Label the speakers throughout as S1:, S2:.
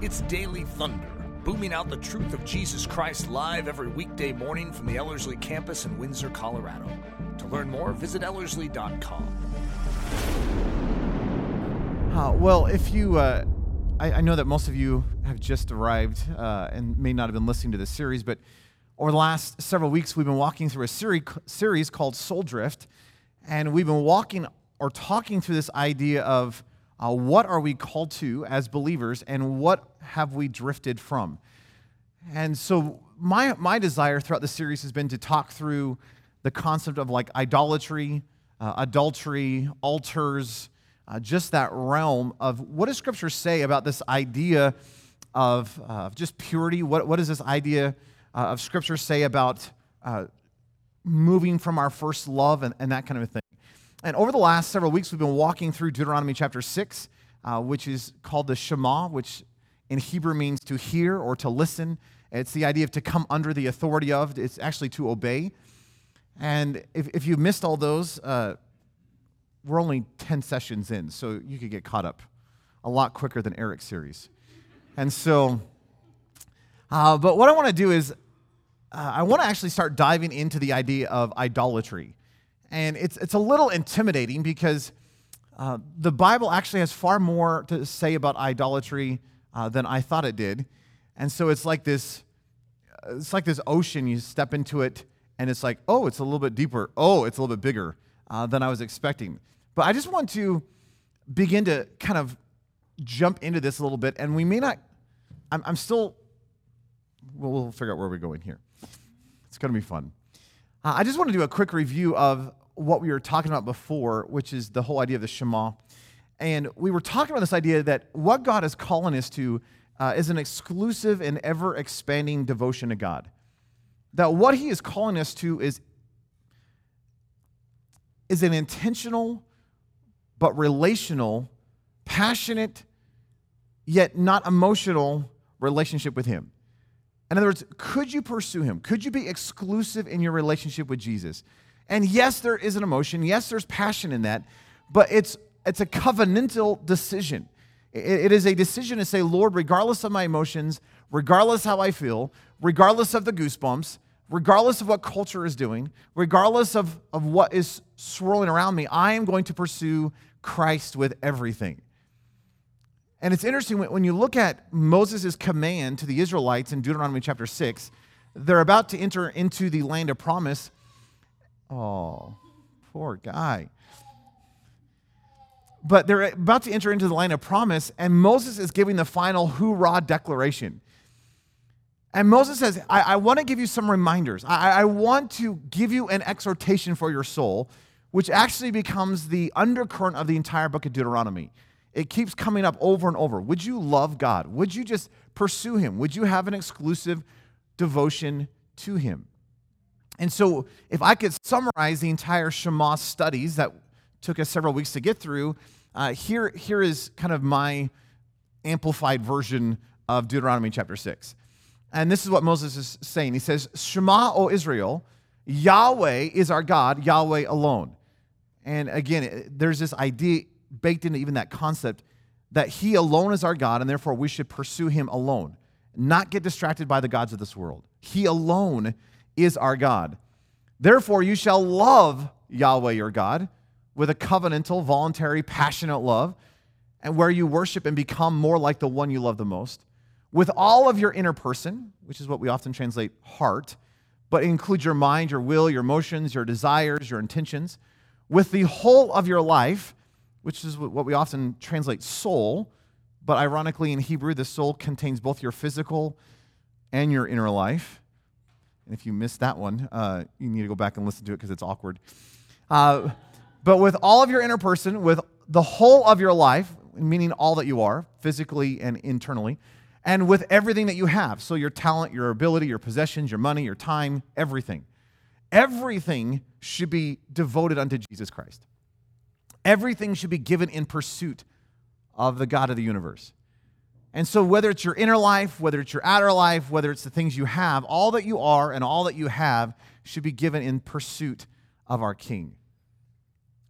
S1: It's Daily Thunder, booming out the truth of Jesus Christ live every weekday morning from the Ellerslie campus in Windsor, Colorado. To learn more, visit Ellerslie.com.
S2: Uh, well, if you, uh, I, I know that most of you have just arrived uh, and may not have been listening to this series, but over the last several weeks, we've been walking through a series, series called Soul Drift, and we've been walking or talking through this idea of uh, what are we called to as believers and what have we drifted from. And so, my, my desire throughout the series has been to talk through the concept of like idolatry, uh, adultery, altars, uh, just that realm of what does Scripture say about this idea of uh, just purity? What, what does this idea uh, of Scripture say about uh, moving from our first love and, and that kind of thing? And over the last several weeks, we've been walking through Deuteronomy chapter 6, uh, which is called the Shema, which in Hebrew means to hear or to listen. It's the idea of to come under the authority of, it's actually to obey. And if, if you missed all those, uh, we're only 10 sessions in, so you could get caught up a lot quicker than Eric's series. And so, uh, but what I want to do is, uh, I want to actually start diving into the idea of idolatry. And it's, it's a little intimidating because uh, the Bible actually has far more to say about idolatry uh, than I thought it did. And so it's like this, it's like this ocean. You step into it, and it's like, oh, it's a little bit deeper. Oh, it's a little bit bigger uh, than I was expecting. But I just want to begin to kind of jump into this a little bit, and we may not. I'm, I'm still. Well, we'll figure out where we're going here. It's going to be fun. Uh, I just want to do a quick review of what we were talking about before, which is the whole idea of the Shema. And we were talking about this idea that what God is calling us to uh, is an exclusive and ever expanding devotion to God. That what He is calling us to is, is an intentional but relational, passionate, yet not emotional relationship with Him. In other words, could you pursue Him? Could you be exclusive in your relationship with Jesus? And yes, there is an emotion. Yes, there's passion in that, but it's it's a covenantal decision. It, it is a decision to say, Lord, regardless of my emotions, regardless how I feel, regardless of the goosebumps, regardless of what culture is doing, regardless of, of what is swirling around me, I am going to pursue Christ with everything. And it's interesting when you look at Moses' command to the Israelites in Deuteronomy chapter 6, they're about to enter into the land of promise. Oh, poor guy. But they're about to enter into the land of promise, and Moses is giving the final hoorah declaration. And Moses says, I, I want to give you some reminders. I, I want to give you an exhortation for your soul, which actually becomes the undercurrent of the entire book of Deuteronomy. It keeps coming up over and over. Would you love God? Would you just pursue Him? Would you have an exclusive devotion to Him? And so, if I could summarize the entire Shema studies that took us several weeks to get through, uh, here, here is kind of my amplified version of Deuteronomy chapter 6. And this is what Moses is saying. He says, Shema, O Israel, Yahweh is our God, Yahweh alone. And again, there's this idea baked into even that concept that He alone is our God, and therefore we should pursue Him alone, not get distracted by the gods of this world. He alone is our God. Therefore, you shall love Yahweh your God with a covenantal, voluntary, passionate love, and where you worship and become more like the one you love the most with all of your inner person, which is what we often translate heart, but include your mind, your will, your emotions, your desires, your intentions, with the whole of your life, which is what we often translate soul, but ironically in Hebrew, the soul contains both your physical and your inner life. And if you missed that one, uh, you need to go back and listen to it because it's awkward. Uh, but with all of your inner person, with the whole of your life, meaning all that you are, physically and internally, and with everything that you have. So, your talent, your ability, your possessions, your money, your time, everything. Everything should be devoted unto Jesus Christ. Everything should be given in pursuit of the God of the universe. And so, whether it's your inner life, whether it's your outer life, whether it's the things you have, all that you are and all that you have should be given in pursuit of our King.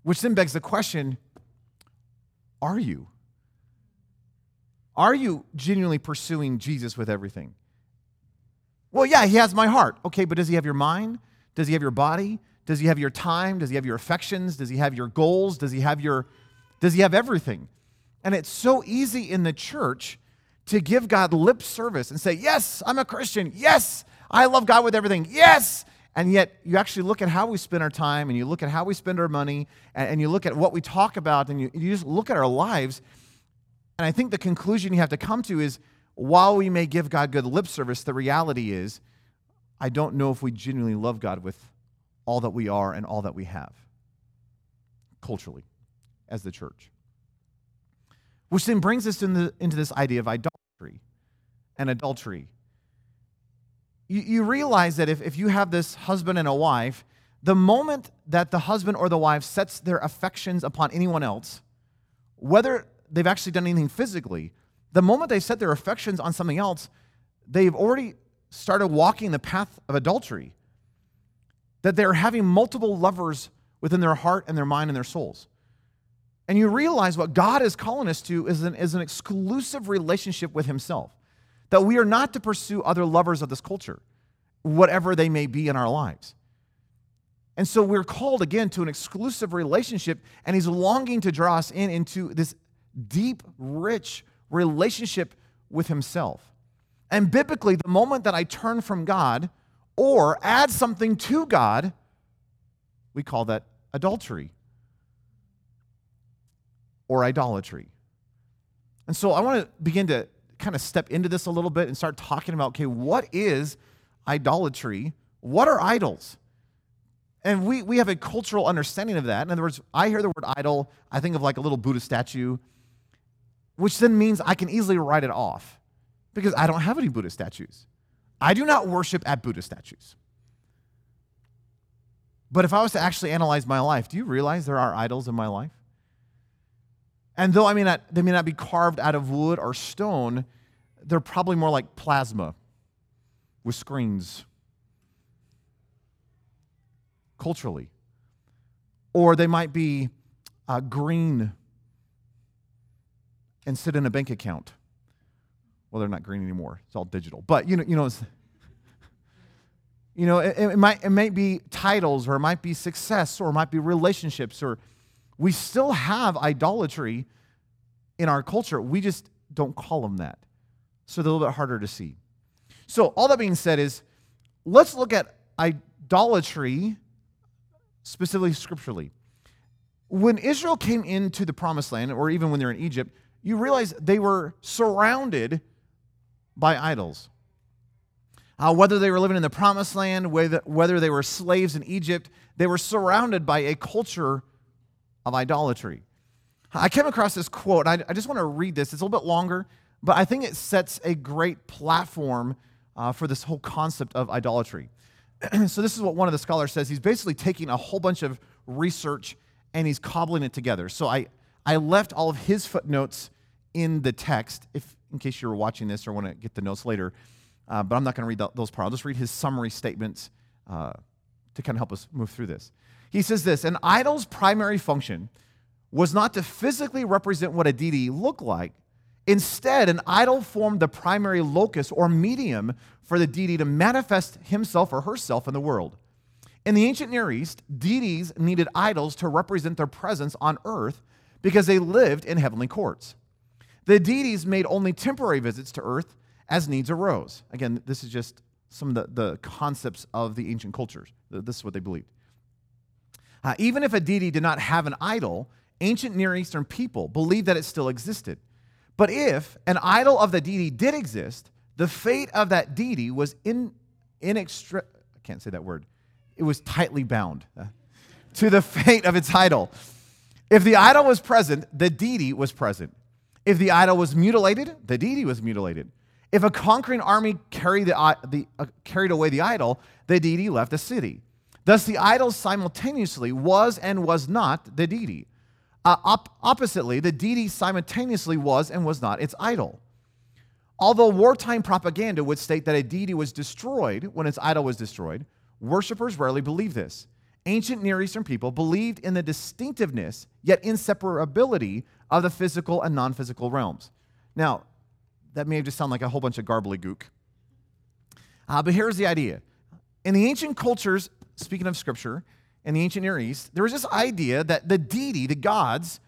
S2: Which then begs the question are you? Are you genuinely pursuing Jesus with everything? Well, yeah, he has my heart. Okay, but does he have your mind? Does he have your body? Does he have your time? Does he have your affections? Does he have your goals? Does he have your does he have everything? And it's so easy in the church to give God lip service and say, "Yes, I'm a Christian. Yes, I love God with everything. Yes." And yet, you actually look at how we spend our time and you look at how we spend our money and, you look at what we talk about and you, you just look at our lives. And I think the conclusion you have to come to is while we may give God good lip service, the reality is I don't know if we genuinely love God with all that we are and all that we have culturally as the church. Which then brings us into, into this idea of idolatry and adultery. You, you realize that if, if you have this husband and a wife, the moment that the husband or the wife sets their affections upon anyone else, whether they've actually done anything physically, the moment they set their affections on something else, they've already started walking the path of adultery. That they're having multiple lovers within their heart and their mind and their souls. And you realize what God is calling us to is an, is an exclusive relationship with Himself. That we are not to pursue other lovers of this culture, whatever they may be in our lives. And so we're called again to an exclusive relationship, and He's longing to draw us in into this deep, rich relationship with Himself. And biblically, the moment that I turn from God or add something to God, we call that adultery or idolatry. And so I want to begin to kind of step into this a little bit and start talking about okay, what is idolatry? What are idols? And we, we have a cultural understanding of that. In other words, I hear the word idol, I think of like a little Buddha statue, which then means I can easily write it off because I don't have any Buddha statues. I do not worship at Buddha statues. But if I was to actually analyze my life, do you realize there are idols in my life? And though I may not, they may not be carved out of wood or stone, they're probably more like plasma with screens culturally. Or they might be uh, green and sit in a bank account. Well, they're not green anymore. It's all digital. But you know, you know, you know, it, it, might it might be titles, or it might be success, or it might be relationships, or we still have idolatry in our culture. We just don't call them that. So they're a little bit harder to see. So, all that being said, is let's look at idolatry specifically scripturally. When Israel came into the promised land, or even when they're in Egypt, you realize they were surrounded by idols. Uh, whether they were living in the promised land, whether, whether they were slaves in Egypt, they were surrounded by a culture of idolatry. I came across this quote, I, I, just want to read this. It's a little bit longer, but I think it sets a great platform uh, for this whole concept of idolatry. so, this is what one of the scholars says. He's basically taking a whole bunch of research and he's cobbling it together. So, I, I left all of his footnotes in the text, if in case you were watching this or want to get the notes later. Uh, but I'm not going to read those parts. I'll just read his summary statements uh, to kind of help us move through this. He says this An idol's primary function was not to physically represent what a deity looked like. Instead, an idol formed the primary locus or medium for the deity to manifest himself or herself in the world. In the ancient Near East, deities needed idols to represent their presence on earth because they lived in heavenly courts. The deities made only temporary visits to earth as needs arose. Again, this is just some of the, the concepts of the ancient cultures. This is what they believed. Uh, even if a deity did not have an idol, ancient Near Eastern people believed that it still existed. But if an idol of the deity did exist, the fate of that deity was in, inextra- I can't say that word. It was tightly bound uh, to the fate of its idol. If the idol was present, the deity was present. If the idol was mutilated, the deity was mutilated. If a conquering army carried, the, the uh, carried away the idol, the deity left the city. Thus, the idol simultaneously was and was not the deity. Uh, op- oppositely, the deity simultaneously was and was not its idol. Although wartime propaganda would state that a deity was destroyed when its idol was destroyed, worshippers rarely believed this. Ancient Near Eastern people believed in the distinctiveness, yet inseparability, of the physical and non physical realms. Now, that may just sound like a whole bunch of garbly Uh, but here's the idea. In the ancient cultures, speaking of scripture, in the ancient Near East, there was this idea that the deity, the gods,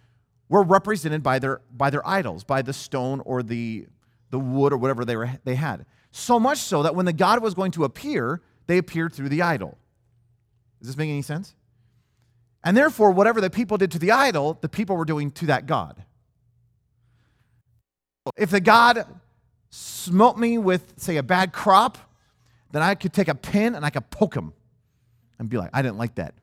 S2: were represented by their, by their idols, by the stone or the, the wood or whatever they, were, they had. So much so that when the God was going to appear, they appeared through the idol. Does this make any sense? And therefore, whatever the people did to the idol, the people were doing to that God. If the God smote me with, say, a bad crop, then I could take a pin and I could poke him and be like, I didn't like that.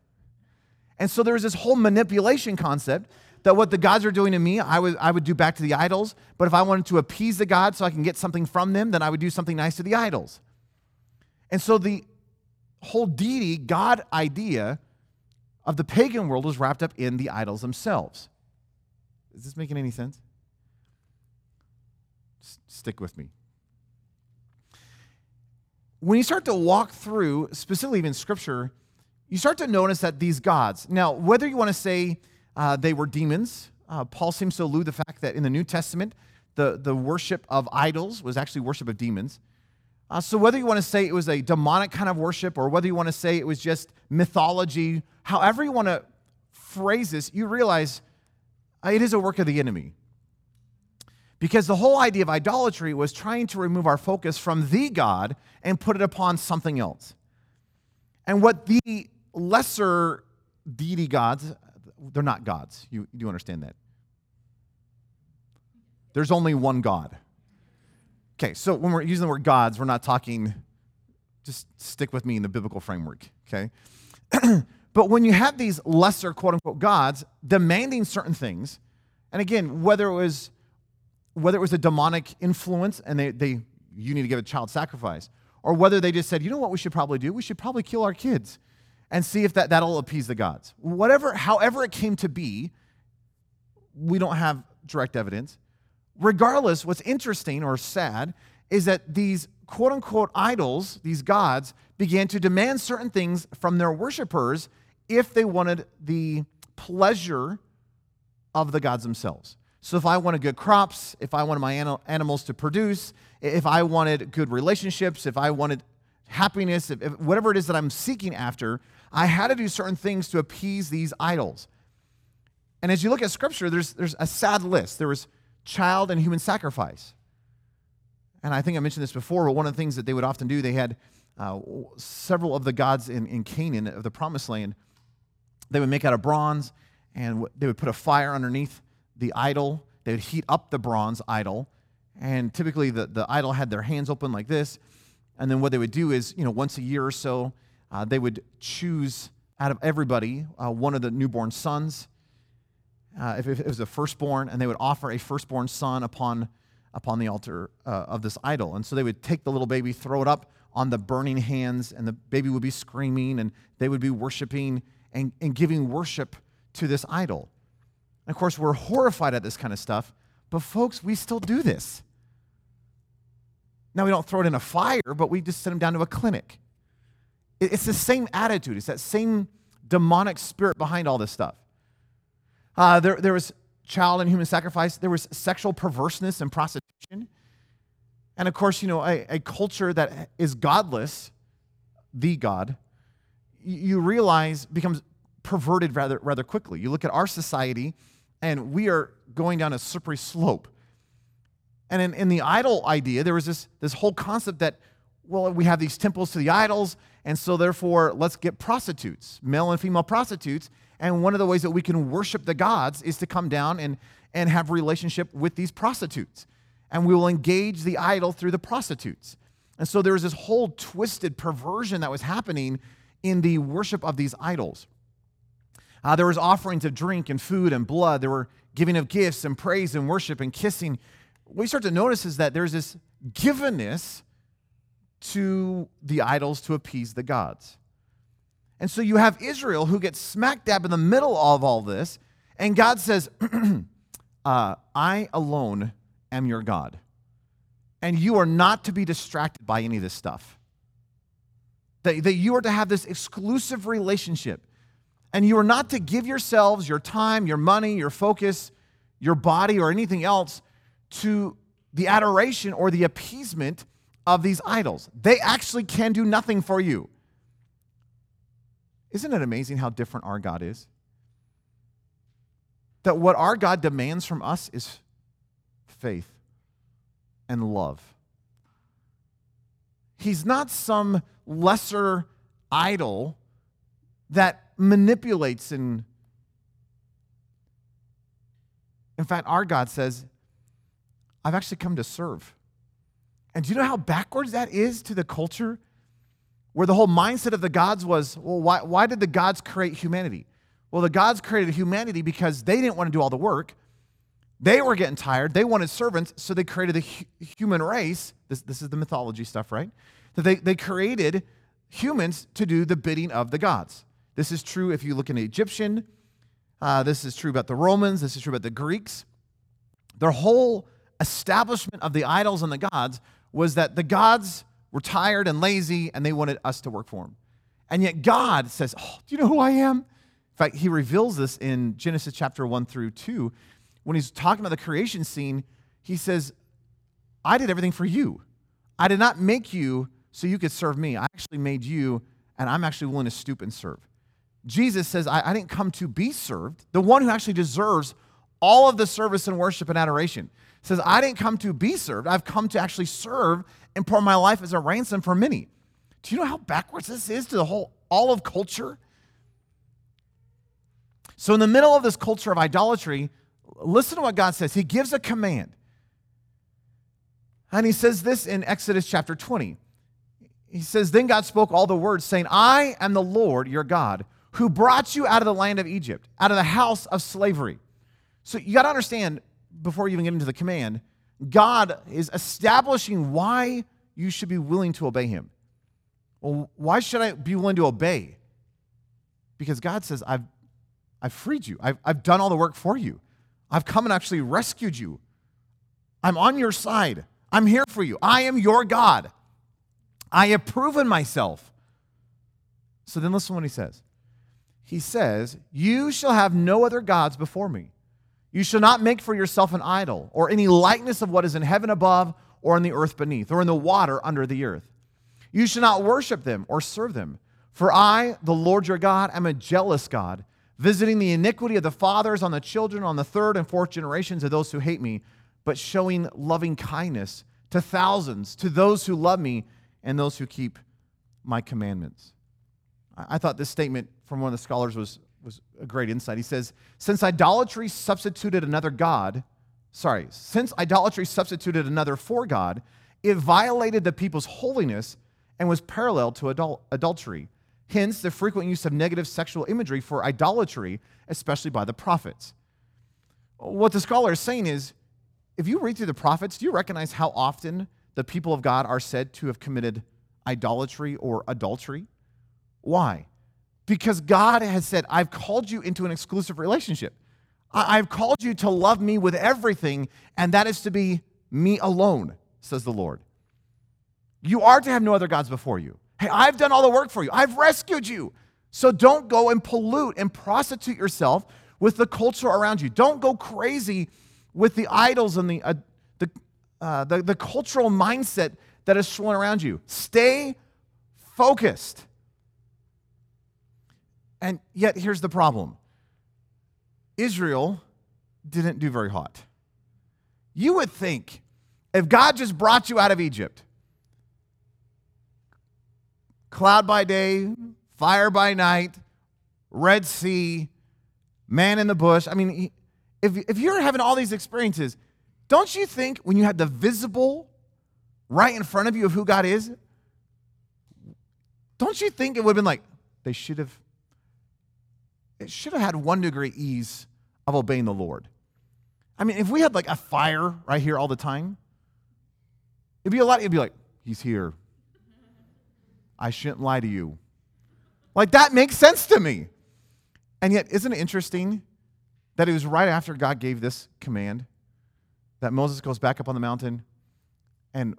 S2: And so there was this whole manipulation concept that what the gods are doing to me, I would, I would do back to the idols. But if I wanted to appease the gods so I can get something from them, then I would do something nice to the idols. And so the whole deity, God idea of the pagan world was wrapped up in the idols themselves. Is this making any sense? S- stick with me. When you start to walk through, specifically even scripture, you start to notice that these gods, now, whether you want to say uh, they were demons, uh, Paul seems to allude the fact that in the New Testament, the, the worship of idols was actually worship of demons. Uh, so, whether you want to say it was a demonic kind of worship or whether you want to say it was just mythology, however you want to phrase this, you realize uh, it is a work of the enemy. Because the whole idea of idolatry was trying to remove our focus from the God and put it upon something else. And what the lesser deity gods, they're not gods. You, you understand that? There's only one God. Okay, so when we're using the word gods, we're not talking, just stick with me in the biblical framework, okay? but when you have these lesser quote unquote gods demanding certain things, and again, whether it was whether it was a demonic influence and they, they you need to give a child sacrifice, or whether they just said, you know what we should probably do? We should probably kill our kids and see if that, that'll appease the gods. Whatever, however it came to be, we don't have direct evidence. Regardless, what's interesting or sad is that these quote unquote idols, these gods, began to demand certain things from their worshipers if they wanted the pleasure of the gods themselves. So if I wanted good crops, if I wanted my animals to produce, if I wanted good relationships, if I wanted happiness, if, if, whatever it is that I'm seeking after, I had to do certain things to appease these idols. And as you look at scripture, there's, there's a sad list. There was child and human sacrifice. And I think I mentioned this before, but one of the things that they would often do, they had uh, several of the gods in, in Canaan, of the promised land, they would make out of bronze and they would put a fire underneath the idol. They would heat up the bronze idol. And typically the, the idol had their hands open like this. And then what they would do is, you know, once a year or so, uh, they would choose out of everybody uh, one of the newborn sons, uh, if, if, it was a firstborn, and they would offer a firstborn son upon, upon the altar uh, of this idol. And so they would take the little baby, throw it up on the burning hands, and the baby would be screaming, and they would be worshiping and, and giving worship to this idol. And of course, we're horrified at this kind of stuff, but folks, we still do this. Now, we don't throw it in a fire, but we just send them down to a clinic. It's the same attitude, it's that same demonic spirit behind all this stuff. Uh, there, there was child and human sacrifice, there was sexual perverseness and prostitution. And of course, you know, a, a culture that is godless, the God, you realize becomes perverted rather, rather quickly. You look at our society, and we are going down a slippery slope. And in, in the idol idea, there was this, this whole concept that, well, we have these temples to the idols, and so therefore let's get prostitutes, male and female prostitutes. And one of the ways that we can worship the gods is to come down and, and have relationship with these prostitutes. And we will engage the idol through the prostitutes. And so there was this whole twisted perversion that was happening in the worship of these idols. Uh, there was offerings of drink and food and blood. There were giving of gifts and praise and worship and kissing what we start to notice is that there's this givenness to the idols to appease the gods. And so you have Israel who gets smack dab in the middle of all this, and God says, uh, I alone am your God. And you are not to be distracted by any of this stuff. That, that you are to have this exclusive relationship. And you are not to give yourselves, your time, your money, your focus, your body, or anything else to the adoration or the appeasement of these idols. They actually can do nothing for you. Isn't it amazing how different our God is? That what our God demands from us is faith and love. He's not some lesser idol that manipulates and in fact our god says i've actually come to serve and do you know how backwards that is to the culture? Where the whole mindset of the gods was well why, why did the gods create humanity? Well the gods created humanity because they didn't want to do all the work. They were getting tired. They wanted servants so they created the hu- human race. This, this is the mythology stuff right? That they, they created humans to do the bidding of the gods. This is true if you look in Egyptian. Uh, this is true about the Romans. This is true about the Greeks. Their whole establishment of the idols and the gods was that the gods were tired and lazy and they wanted us to work for them. And yet God says, Oh, do you know who I am? In fact, he reveals this in Genesis chapter 1 through 2. When he's talking about the creation scene, he says, I did everything for you. I did not make you so you could serve me. I actually made you, and I'm actually willing to stoop and serve. Jesus says, I, I, didn't come to be served. The one who actually deserves all of the service and worship and adoration says, I didn't come to be served. I've come to actually serve and pour my life as a ransom for many. Do you know how backwards this is to the whole, all of culture? So, in the middle of this culture of idolatry, listen to what God says. He gives a command. And he says this in Exodus chapter 20. He says, Then God spoke all the words, saying, I am the Lord your God who brought you out of the land of Egypt, out of the house of slavery. So you got to understand, before you even get into the command, God is establishing why you should be willing to obey him. Well, why should I be willing to obey? Because God says, I've, I've freed you, I've, I've done all the work for you, I've come and actually rescued you. I'm on your side, I'm here for you, I am your God. I have proven myself. So then listen to what he says he says, You shall have no other gods before me. You shall not make for yourself an idol, or any likeness of what is in heaven above, or in the earth beneath, or in the water under the earth. You shall not worship them or serve them. For I, the Lord your God, am a jealous God, visiting the iniquity of the fathers on the children on the third and fourth generations of those who hate me, but showing loving kindness to thousands, to those who love me and those who keep my commandments. I thought this statement from one of the scholars was, was a great insight. He says, Since idolatry substituted another God, sorry, since idolatry substituted another for God, it violated the people's holiness and was parallel to adul- adultery. Hence, the frequent use of negative sexual imagery for idolatry, especially by the prophets. What the scholar is saying is if you read through the prophets, do you recognize how often the people of God are said to have committed idolatry or adultery? Why? Because God has said, I've called you into an exclusive relationship. I've called you to love me with everything, and that is to be me alone, says the Lord. You are to have no other gods before you. Hey, I've done all the work for you, I've rescued you. So don't go and pollute and prostitute yourself with the culture around you. Don't go crazy with the idols and the, uh, the, uh, the, the cultural mindset that is swirling around you. Stay focused. And yet, here's the problem Israel didn't do very hot. You would think if God just brought you out of Egypt, cloud by day, fire by night, Red Sea, man in the bush. I mean, if, if you're having all these experiences, don't you think when you had the visible right in front of you of who God is, don't you think it would have been like, they should have it should have had one degree ease of obeying the Lord. I mean, if we had like a fire right here all the time, it'd be a lot, it'd be like, he's here. I shouldn't lie to you. Like that makes sense to me. And yet, isn't it interesting that it was right after God gave this command that Moses goes back up on the mountain and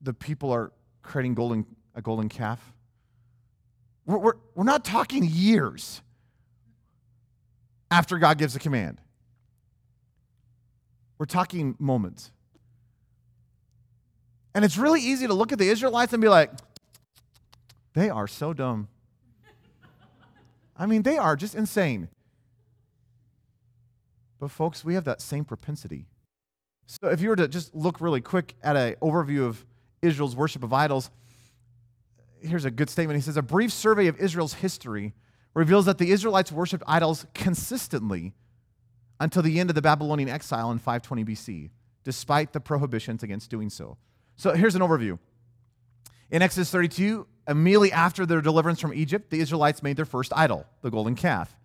S2: the people are creating golden, a golden calf? We're, we're, we're not talking years after God gives a command. We're talking moments. And it's really easy to look at the Israelites and be like, they are so dumb. I mean, they are just insane. But, folks, we have that same propensity. So, if you were to just look really quick at an overview of Israel's worship of idols, here's a good statement. He says, A brief survey of Israel's history reveals that the Israelites worshiped idols consistently until the end of the Babylonian exile in 520 BC, despite the prohibitions against doing so. So here's an overview. In Exodus 32, immediately after their deliverance from Egypt, the Israelites made their first idol, the golden calf.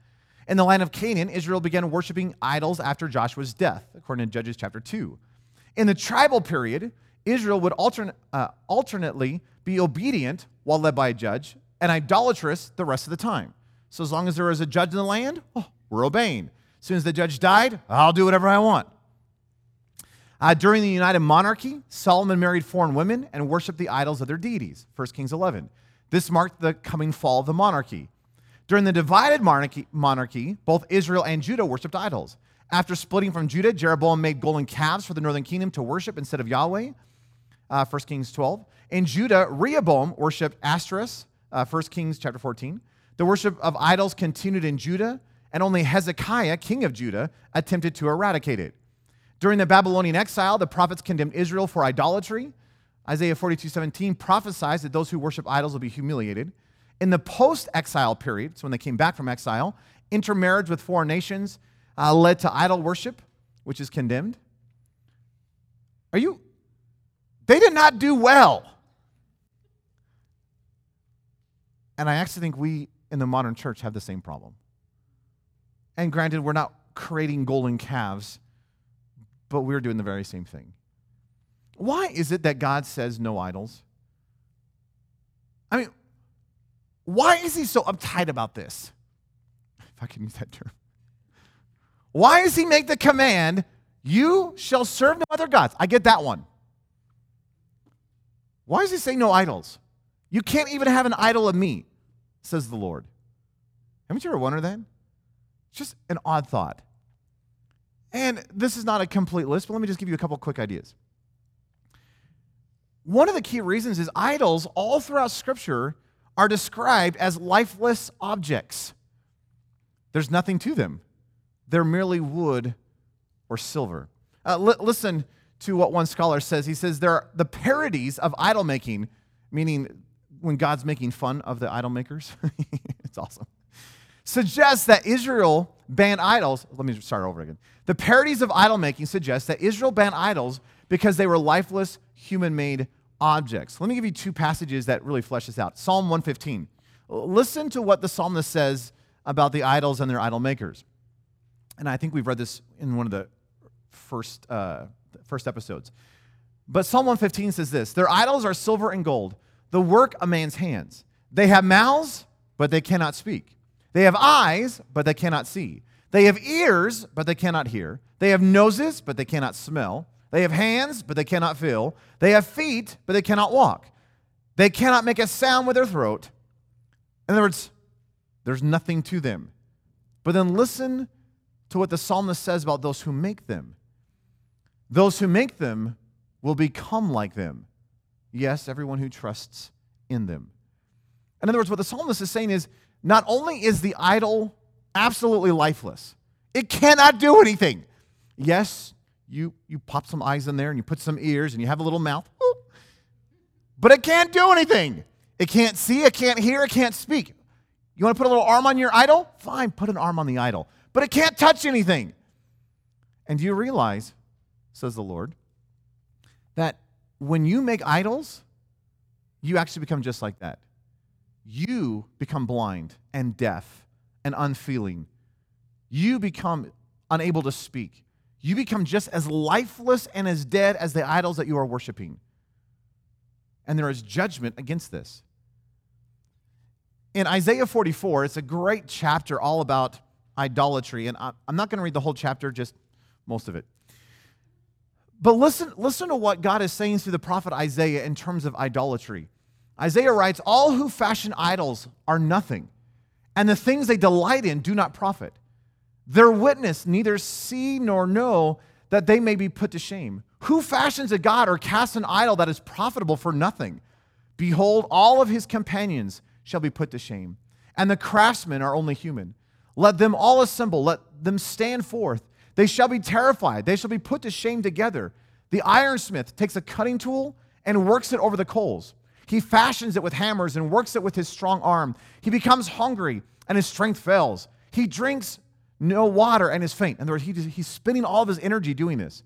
S2: In the land of Canaan, Israel began worshiping idols after Joshua's death, according to Judges chapter 2. In the tribal period, Israel would altern- uh, alternately be obedient while led by a judge and idolatrous the rest of the time. So as long as there is a judge in the land, oh, we're obeying. As soon as the judge died, I'll do whatever I want. Uh, during the United Monarchy, Solomon married foreign women and worshiped the idols of their deities, 1 Kings 11. This marked the coming fall of the monarchy. During the divided monarchy, monarchy, both Israel and Judah worshiped idols. After splitting from Judah, Jeroboam made golden calves for the northern kingdom to worship instead of Yahweh, uh, 1 Kings 12. In Judah, Rehoboam worshiped Ashtoreth, uh, 1 Kings chapter 14. The worship of idols continued in Judah, and only Hezekiah, king of Judah, attempted to eradicate it. During the Babylonian exile, the prophets condemned Israel for idolatry. Isaiah 42 17 prophesies that those who worship idols will be humiliated. In the post exile period, so when they came back from exile, intermarriage with foreign nations uh, led to idol worship, which is condemned. Are you? They did not do well. And I actually think we in the modern church have the same problem. And granted, we're not creating golden calves but we're doing the very same thing. Why is it that God says no idols? I mean, why is he so uptight about this? If I can use that term. Why does he make the command, you shall serve no other gods? I get that one. Why does he say no idols? You can't even have an idol of me, says the Lord. Haven't you ever wondered that? It's just an odd thought. And this is not a complete list, but let me just give you a couple quick ideas. One of the key reasons is idols all throughout Scripture are described as lifeless objects. There's nothing to them, they're merely wood or silver. Uh, li- listen to what one scholar says. He says there are the parodies of idol making, meaning when God's making fun of the idol makers. it's awesome suggests that Israel banned idols. Let me start over again. The parodies of idol making suggest that Israel banned idols because they were lifeless, human made objects. Let me give you two passages that really flesh this out. Psalm 115. Listen to what the psalmist says about the idols and their idol makers. And I think we've read this in one of the first, uh, first episodes. But Psalm 115 says this Their idols are silver and gold, the work of man's hands. They have mouths, but they cannot speak. They have eyes, but they cannot see. They have ears, but they cannot hear. They have noses, but they cannot smell. They have hands, but they cannot feel. They have feet, but they cannot walk. They cannot make a sound with their throat. In other words, there's nothing to them. But then listen to what the psalmist says about those who make them. Those who make them will become like them. Yes, everyone who trusts in them. In other words, what the psalmist is saying is not only is the idol absolutely lifeless, it cannot do anything. Yes, you, you pop some eyes in there and you put some ears and you have a little mouth, but it can't do anything. It can't see, it can't hear, it can't speak. You want to put a little arm on your idol? Fine, put an arm on the idol. But it can't touch anything. And do you realize, says the Lord, when you make idols, you actually become just like that you become blind and deaf and unfeeling. You become unable to speak. You become just as lifeless and as dead as the idols that you are worshiping. And there is judgment against this. In Isaiah 44, it's a great chapter all about idolatry. And I'm not going to read the whole chapter, just most of it. But listen, listen to what God is saying through the prophet Isaiah in terms of idolatry. Isaiah writes, All who fashion idols are nothing, and the things they delight in do not profit. Their witness neither see nor know that they may be put to shame. Who fashions a god or casts an idol that is profitable for nothing? Behold, all of his companions shall be put to shame, and the craftsmen are only human. Let them all assemble, let them stand forth. They shall be terrified, they shall be put to shame together. The ironsmith takes a cutting tool and works it over the coals. He fashions it with hammers and works it with his strong arm. He becomes hungry and his strength fails. He drinks no water and is faint. In other words, he, he's spending all of his energy doing this.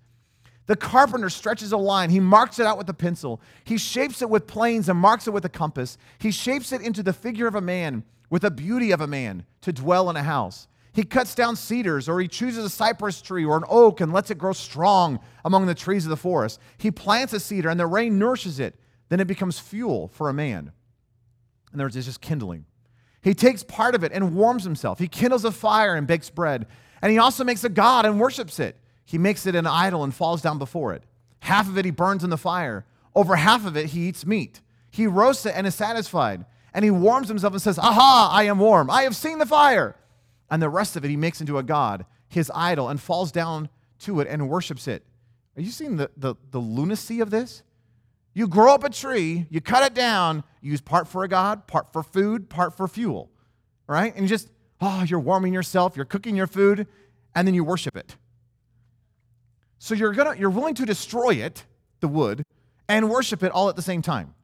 S2: The carpenter stretches a line. He marks it out with a pencil. He shapes it with planes and marks it with a compass. He shapes it into the figure of a man with the beauty of a man to dwell in a house. He cuts down cedars, or he chooses a cypress tree or an oak and lets it grow strong among the trees of the forest. He plants a cedar, and the rain nourishes it. Then it becomes fuel for a man. And there's just kindling. He takes part of it and warms himself. He kindles a fire and bakes bread. And he also makes a god and worships it. He makes it an idol and falls down before it. Half of it he burns in the fire. Over half of it he eats meat. He roasts it and is satisfied. And he warms himself and says, Aha, I am warm. I have seen the fire. And the rest of it he makes into a god, his idol, and falls down to it and worships it. Are you seeing the, the, the lunacy of this? You grow up a tree, you cut it down, you use part for a god, part for food, part for fuel, right? And you just, oh, you're warming yourself, you're cooking your food, and then you worship it. So you're gonna, you're willing to destroy it, the wood, and worship it all at the same time.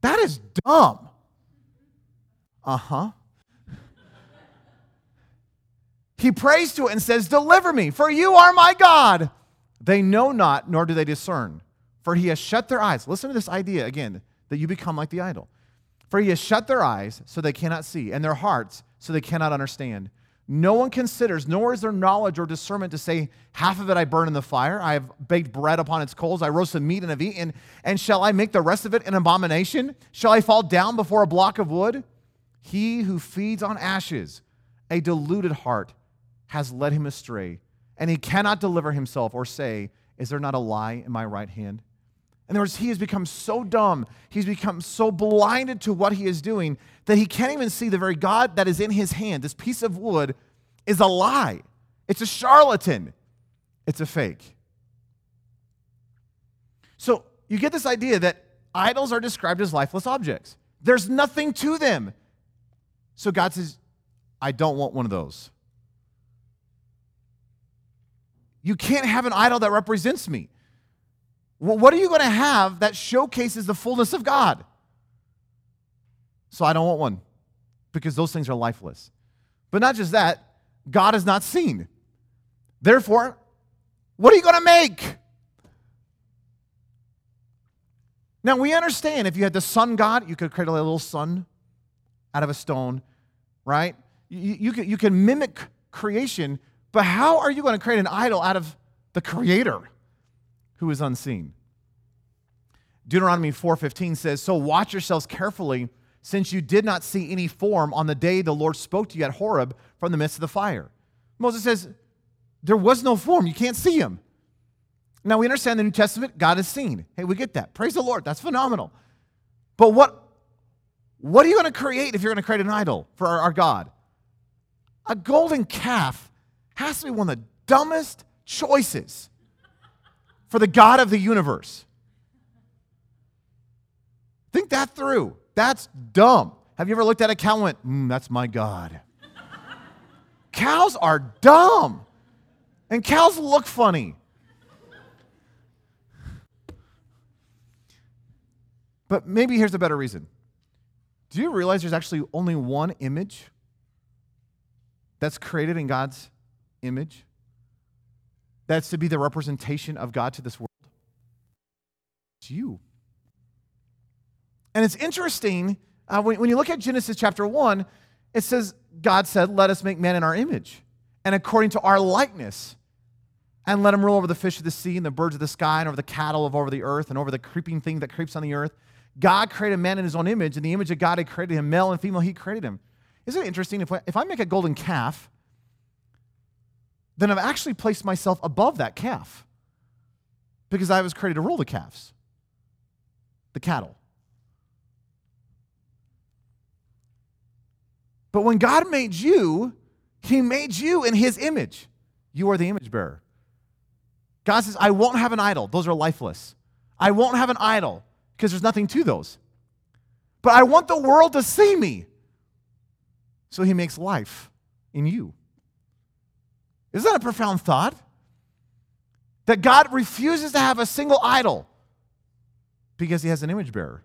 S2: That is dumb. Uh huh. He prays to it and says, Deliver me, for you are my God. They know not, nor do they discern. For he has shut their eyes. Listen to this idea again that you become like the idol. For he has shut their eyes so they cannot see, and their hearts so they cannot understand. No one considers, nor is there knowledge or discernment to say, Half of it I burn in the fire. I have baked bread upon its coals. I roasted meat and have eaten. And shall I make the rest of it an abomination? Shall I fall down before a block of wood? He who feeds on ashes, a deluded heart, has led him astray. And he cannot deliver himself or say, Is there not a lie in my right hand? In other words, he has become so dumb, he's become so blinded to what he is doing that he can't even see the very God that is in his hand. This piece of wood is a lie, it's a charlatan, it's a fake. So you get this idea that idols are described as lifeless objects, there's nothing to them. So God says, I don't want one of those. You can't have an idol that represents me. Well, what are you going to have that showcases the fullness of God? So I don't want one because those things are lifeless. But not just that, God is not seen. Therefore, what are you going to make? Now, we understand if you had the sun god, you could create a little sun out of a stone, right? You, you, you can mimic creation, but how are you going to create an idol out of the creator? who is unseen. Deuteronomy 4:15 says, "So watch yourselves carefully, since you did not see any form on the day the Lord spoke to you at Horeb from the midst of the fire." Moses says, "There was no form. You can't see him." Now we understand the New Testament, God is seen. Hey, we get that. Praise the Lord. That's phenomenal. But what what are you going to create if you're going to create an idol for our, our God? A golden calf has to be one of the dumbest choices for the God of the universe. Think that through. That's dumb. Have you ever looked at a cow and went, mm, that's my God? cows are dumb. And cows look funny. But maybe here's a better reason. Do you realize there's actually only one image that's created in God's image? that's to be the representation of God to this world? It's you. And it's interesting uh, when, when you look at Genesis chapter 1, it says, God said, Let us make man in our image and according to our likeness, and let him rule over the fish of the sea and the birds of the sky and over the cattle of over the earth and over the creeping thing that creeps on the earth. God created man in his own image. In the image of God, he created him, male and female, he created him. Isn't it interesting? If, if I make a golden calf, then I've actually placed myself above that calf because I was created to rule the calves, the cattle. But when God made you, He made you in His image. You are the image bearer. God says, I won't have an idol. Those are lifeless. I won't have an idol because there's nothing to those. But I want the world to see me. So he makes life in you. Isn't that a profound thought? That God refuses to have a single idol because he has an image bearer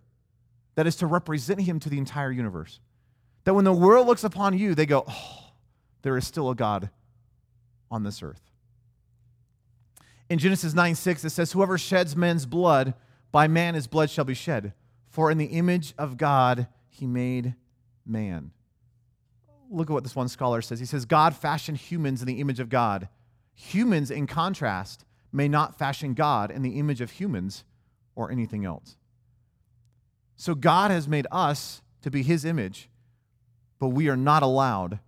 S2: that is to represent him to the entire universe. That when the world looks upon you, they go, oh, there is still a God on this earth. In Genesis 9 6, it says, Whoever sheds men's blood, by man his blood shall be shed. For in the image of God he made man. Look at what this one scholar says. He says, God fashioned humans in the image of God. Humans, in contrast, may not fashion God in the image of humans or anything else. So God has made us to be his image, but we are not allowed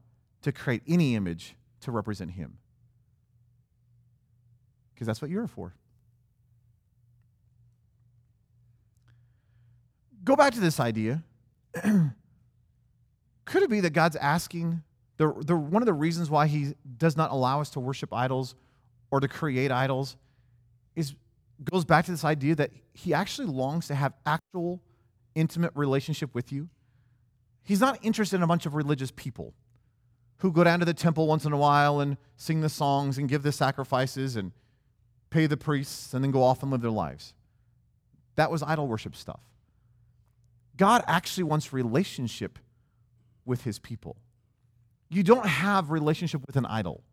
S2: to create any image to represent him. Because that's what you're for. Go back to this idea. Could it be that God's asking, the, the, one of the reasons why he does not allow us to worship idols or to create idols is goes back to this idea that he actually longs to have actual intimate relationship with you. He's not interested in a bunch of religious people who go down to the temple once in a while and sing the songs and give the sacrifices and pay the priests and then go off and live their lives. That was idol worship stuff. God actually wants relationship with his people. You don't have relationship with an idol.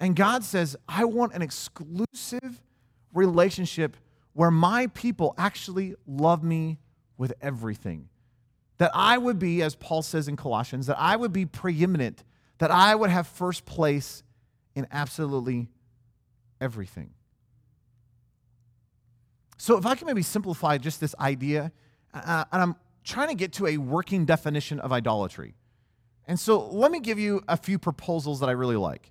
S2: And God says, I want an exclusive relationship where my people actually love me with everything. That I would be, as Paul says in Colossians, that I would be preeminent, that I would have first place in absolutely everything. So, if I can maybe simplify just this idea, uh, and I'm trying to get to a working definition of idolatry. And so, let me give you a few proposals that I really like.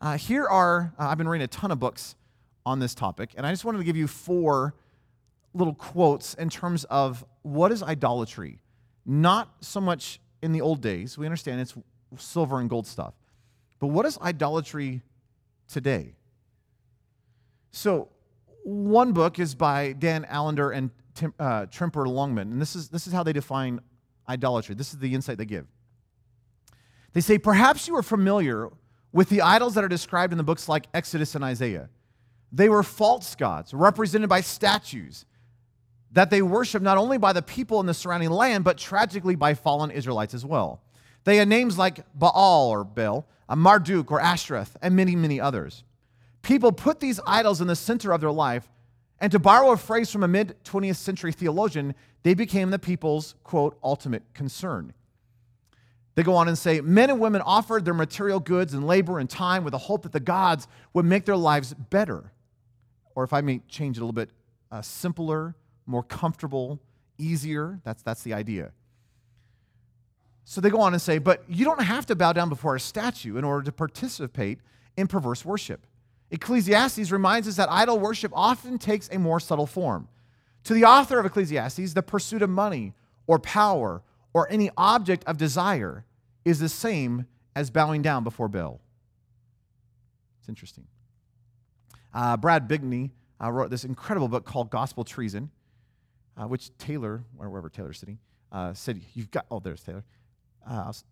S2: Uh, here are, uh, I've been reading a ton of books on this topic, and I just wanted to give you four little quotes in terms of what is idolatry. Not so much in the old days, we understand it's silver and gold stuff, but what is idolatry today? So, one book is by Dan Allender and Tim, uh, Tremper Longman, and this is, this is how they define idolatry. This is the insight they give. They say, Perhaps you are familiar with the idols that are described in the books like Exodus and Isaiah. They were false gods, represented by statues that they worshiped not only by the people in the surrounding land, but tragically by fallen Israelites as well. They had names like Baal or Baal, Marduk or Ashtoreth, and many, many others. People put these idols in the center of their life, and to borrow a phrase from a mid 20th century theologian, they became the people's, quote, ultimate concern. They go on and say, men and women offered their material goods and labor and time with the hope that the gods would make their lives better. Or if I may change it a little bit, uh, simpler, more comfortable, easier. That's, that's the idea. So they go on and say, but you don't have to bow down before a statue in order to participate in perverse worship. Ecclesiastes reminds us that idol worship often takes a more subtle form. To the author of Ecclesiastes, the pursuit of money or power or any object of desire is the same as bowing down before Baal. It's interesting. Uh, Brad Bigney uh, wrote this incredible book called Gospel Treason, uh, which Taylor, or wherever Taylor's sitting, uh, said, You've got, oh, there's Taylor. Uh, I was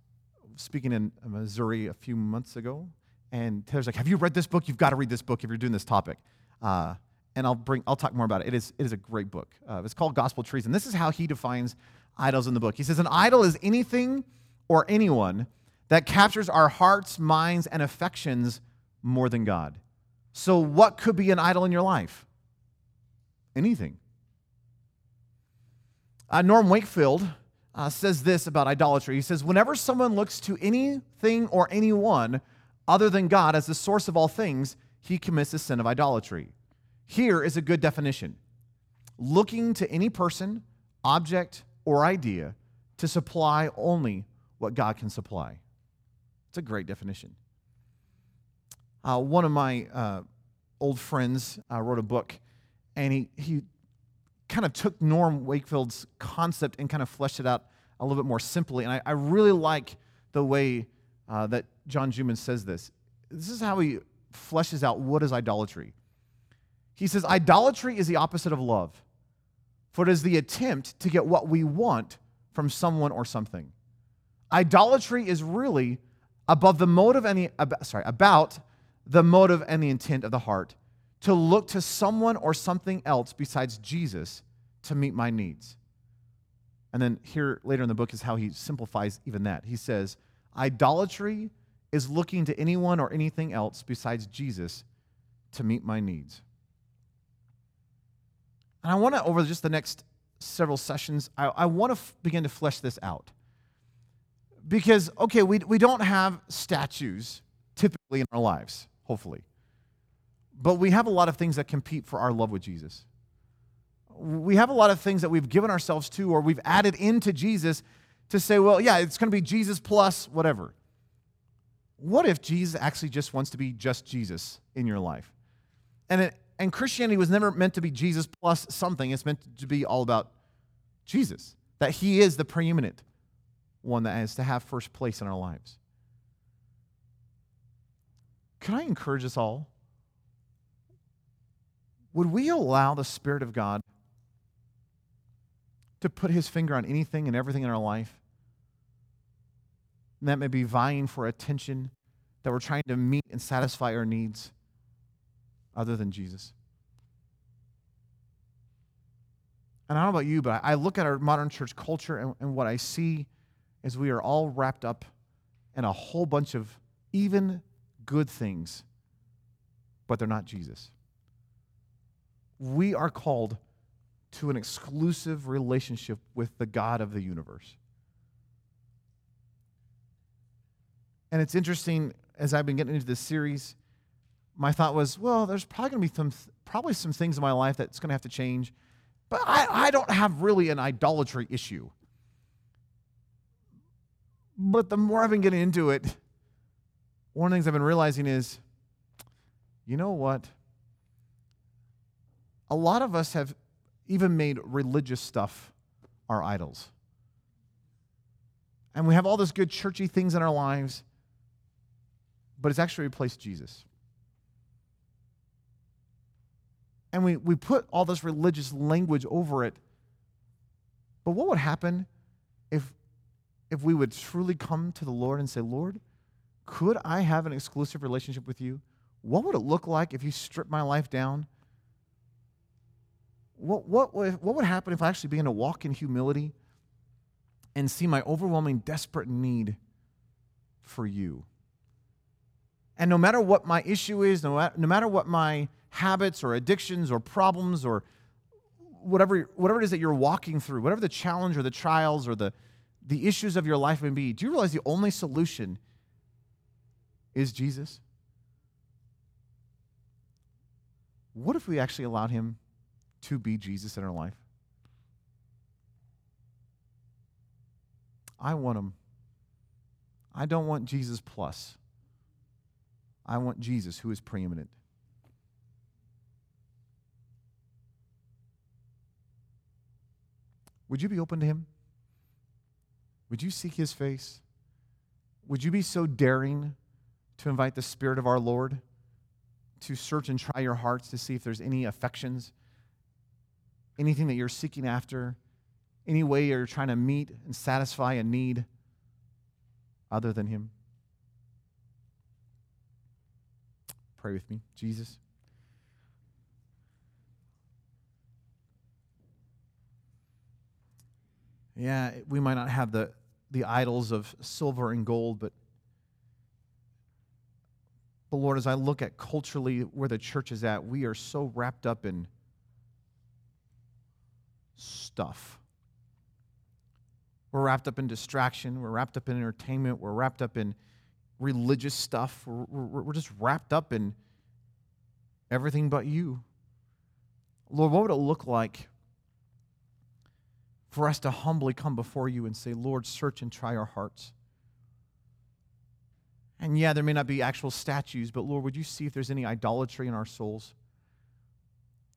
S2: speaking in Missouri a few months ago, and Taylor's like, "Have you read this book? You've got to read this book if you're doing this topic." Uh, and I'll bring, I'll talk more about it. It is, it is a great book. Uh, it's called Gospel Treason This is how he defines idols in the book. He says, "An idol is anything or anyone that captures our hearts, minds, and affections more than God." So, what could be an idol in your life? Anything. Uh, Norm Wakefield uh, says this about idolatry. He says, Whenever someone looks to anything or anyone other than God as the source of all things, he commits the sin of idolatry. Here is a good definition looking to any person, object, or idea to supply only what God can supply. It's a great definition. Uh, one of my uh, old friends uh, wrote a book, and he, he kind of took Norm Wakefield's concept and kind of fleshed it out a little bit more simply. And I, I really like the way uh, that John Juman says this. This is how he fleshes out what is idolatry. He says, Idolatry is the opposite of love, for it is the attempt to get what we want from someone or something. Idolatry is really above the motive and the, sorry, about the motive and the intent of the heart to look to someone or something else besides Jesus to meet my needs. And then here later in the book is how he simplifies even that. He says, Idolatry is looking to anyone or anything else besides Jesus to meet my needs. And I want to, over just the next several sessions, I, I want to f- begin to flesh this out. Because, okay, we, we don't have statues typically in our lives, hopefully. But we have a lot of things that compete for our love with Jesus. We have a lot of things that we've given ourselves to or we've added into Jesus to say, well, yeah, it's going to be Jesus plus whatever. What if Jesus actually just wants to be just Jesus in your life? And, it, and Christianity was never meant to be Jesus plus something, it's meant to be all about Jesus, that He is the preeminent one that has to have first place in our lives. Can I encourage us all? Would we allow the Spirit of God to put his finger on anything and everything in our life? And that may be vying for attention, that we're trying to meet and satisfy our needs other than Jesus. And I don't know about you, but I look at our modern church culture and, and what I see is we are all wrapped up in a whole bunch of even good things, but they're not Jesus we are called to an exclusive relationship with the God of the universe. And it's interesting, as I've been getting into this series, my thought was, well, there's probably going to be some, probably some things in my life that's going to have to change, but I, I don't have really an idolatry issue. But the more I've been getting into it, one of the things I've been realizing is, you know what? a lot of us have even made religious stuff our idols. And we have all those good churchy things in our lives, but it's actually replaced Jesus. And we, we put all this religious language over it. But what would happen if, if we would truly come to the Lord and say, Lord, could I have an exclusive relationship with you? What would it look like if you stripped my life down what, what, what would happen if I actually began to walk in humility and see my overwhelming, desperate need for you? And no matter what my issue is, no, no matter what my habits or addictions or problems or whatever, whatever it is that you're walking through, whatever the challenge or the trials or the, the issues of your life may be, do you realize the only solution is Jesus? What if we actually allowed him to be Jesus in our life? I want him. I don't want Jesus plus. I want Jesus who is preeminent. Would you be open to him? Would you seek his face? Would you be so daring to invite the Spirit of our Lord to search and try your hearts to see if there's any affections? Anything that you're seeking after, any way you're trying to meet and satisfy a need other than Him? Pray with me, Jesus. Yeah, we might not have the, the idols of silver and gold, but, but Lord, as I look at culturally where the church is at, we are so wrapped up in stuff. We're wrapped up in distraction. We're wrapped up in entertainment. We're wrapped up in religious stuff. We're, we're, just wrapped up in everything but you. Lord, what would it look like for us to humbly come before you and say, Lord, search and try our hearts? And yeah, there may not be actual statues, but Lord, would you see if there's any idolatry in our souls?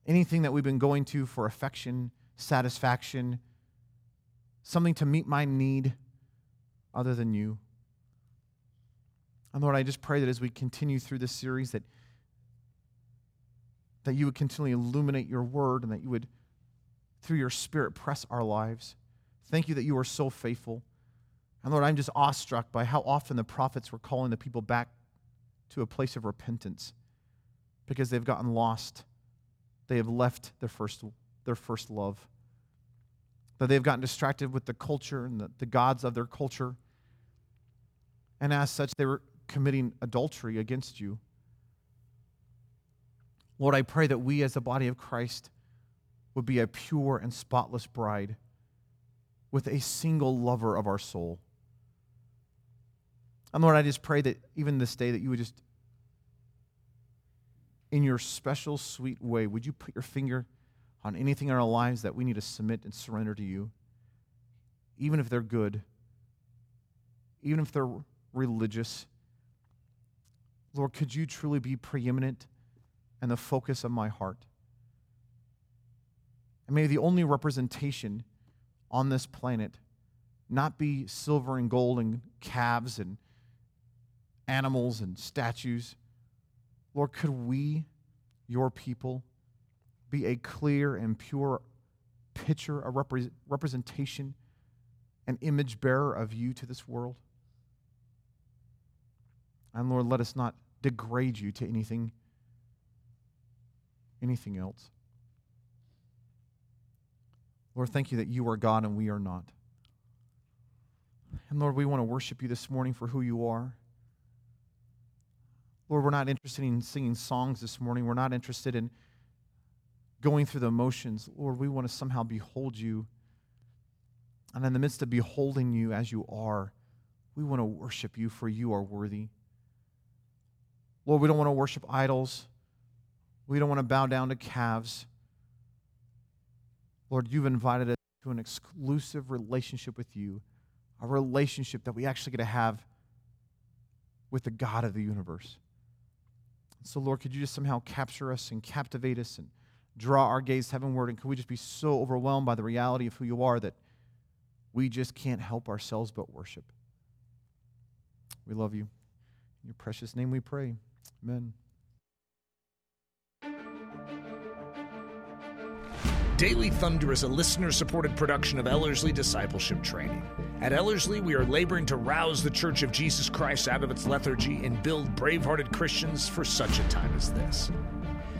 S2: Anything that we've been going to for affection, satisfaction, something to meet my need other than you. And Lord, I just pray that as we continue through this series, that that you would continually illuminate your word and that you would, through your spirit, press our lives. Thank you that you are so faithful. And Lord, I'm just awestruck by how often the prophets were calling the people back to a place of repentance because they've gotten lost. They have left their first, their first love. That they've gotten distracted with the culture and the, the gods of their culture. And as such, they were committing adultery against you. Lord, I pray that we as the body of Christ would be a pure and spotless bride with a single lover of our soul. And Lord, I just pray that even this day that you would just in your special, sweet way, would you put your finger on anything in our lives that we need to submit and surrender to you? Even if they're good, even if they're religious. Lord, could you truly be preeminent and the focus of my heart? And may the only representation on this planet not be silver and gold and calves and animals and statues Lord, could we, your people, be a clear and pure picture, a repre- representation, an image bearer of you to this world? And Lord, let us not degrade you to anything anything else. Lord, thank you that you are God and we are not. And Lord, we want to worship you this morning for who you are. Lord, we're not interested in singing songs this morning. We're not interested in going through the motions. Lord, we want to somehow behold you. And in the midst of beholding you as you are, we want to worship you for you are worthy. Lord, we don't want to worship idols. We don't want to bow down to calves. Lord, you've invited us to an exclusive relationship with you, a relationship that we actually get to have with the God of the universe. So, Lord, could you just somehow capture us and captivate us and draw our gaze heavenward? And could we just be so overwhelmed by the reality of who you are that we just can't help ourselves but worship? We love you. In your precious name we pray. Amen.
S1: Daily Thunder is a listener supported production of Ellerslie Discipleship Training. At Ellerslie, we are laboring to rouse the Church of Jesus Christ out of its lethargy and build brave hearted Christians for such a time as this.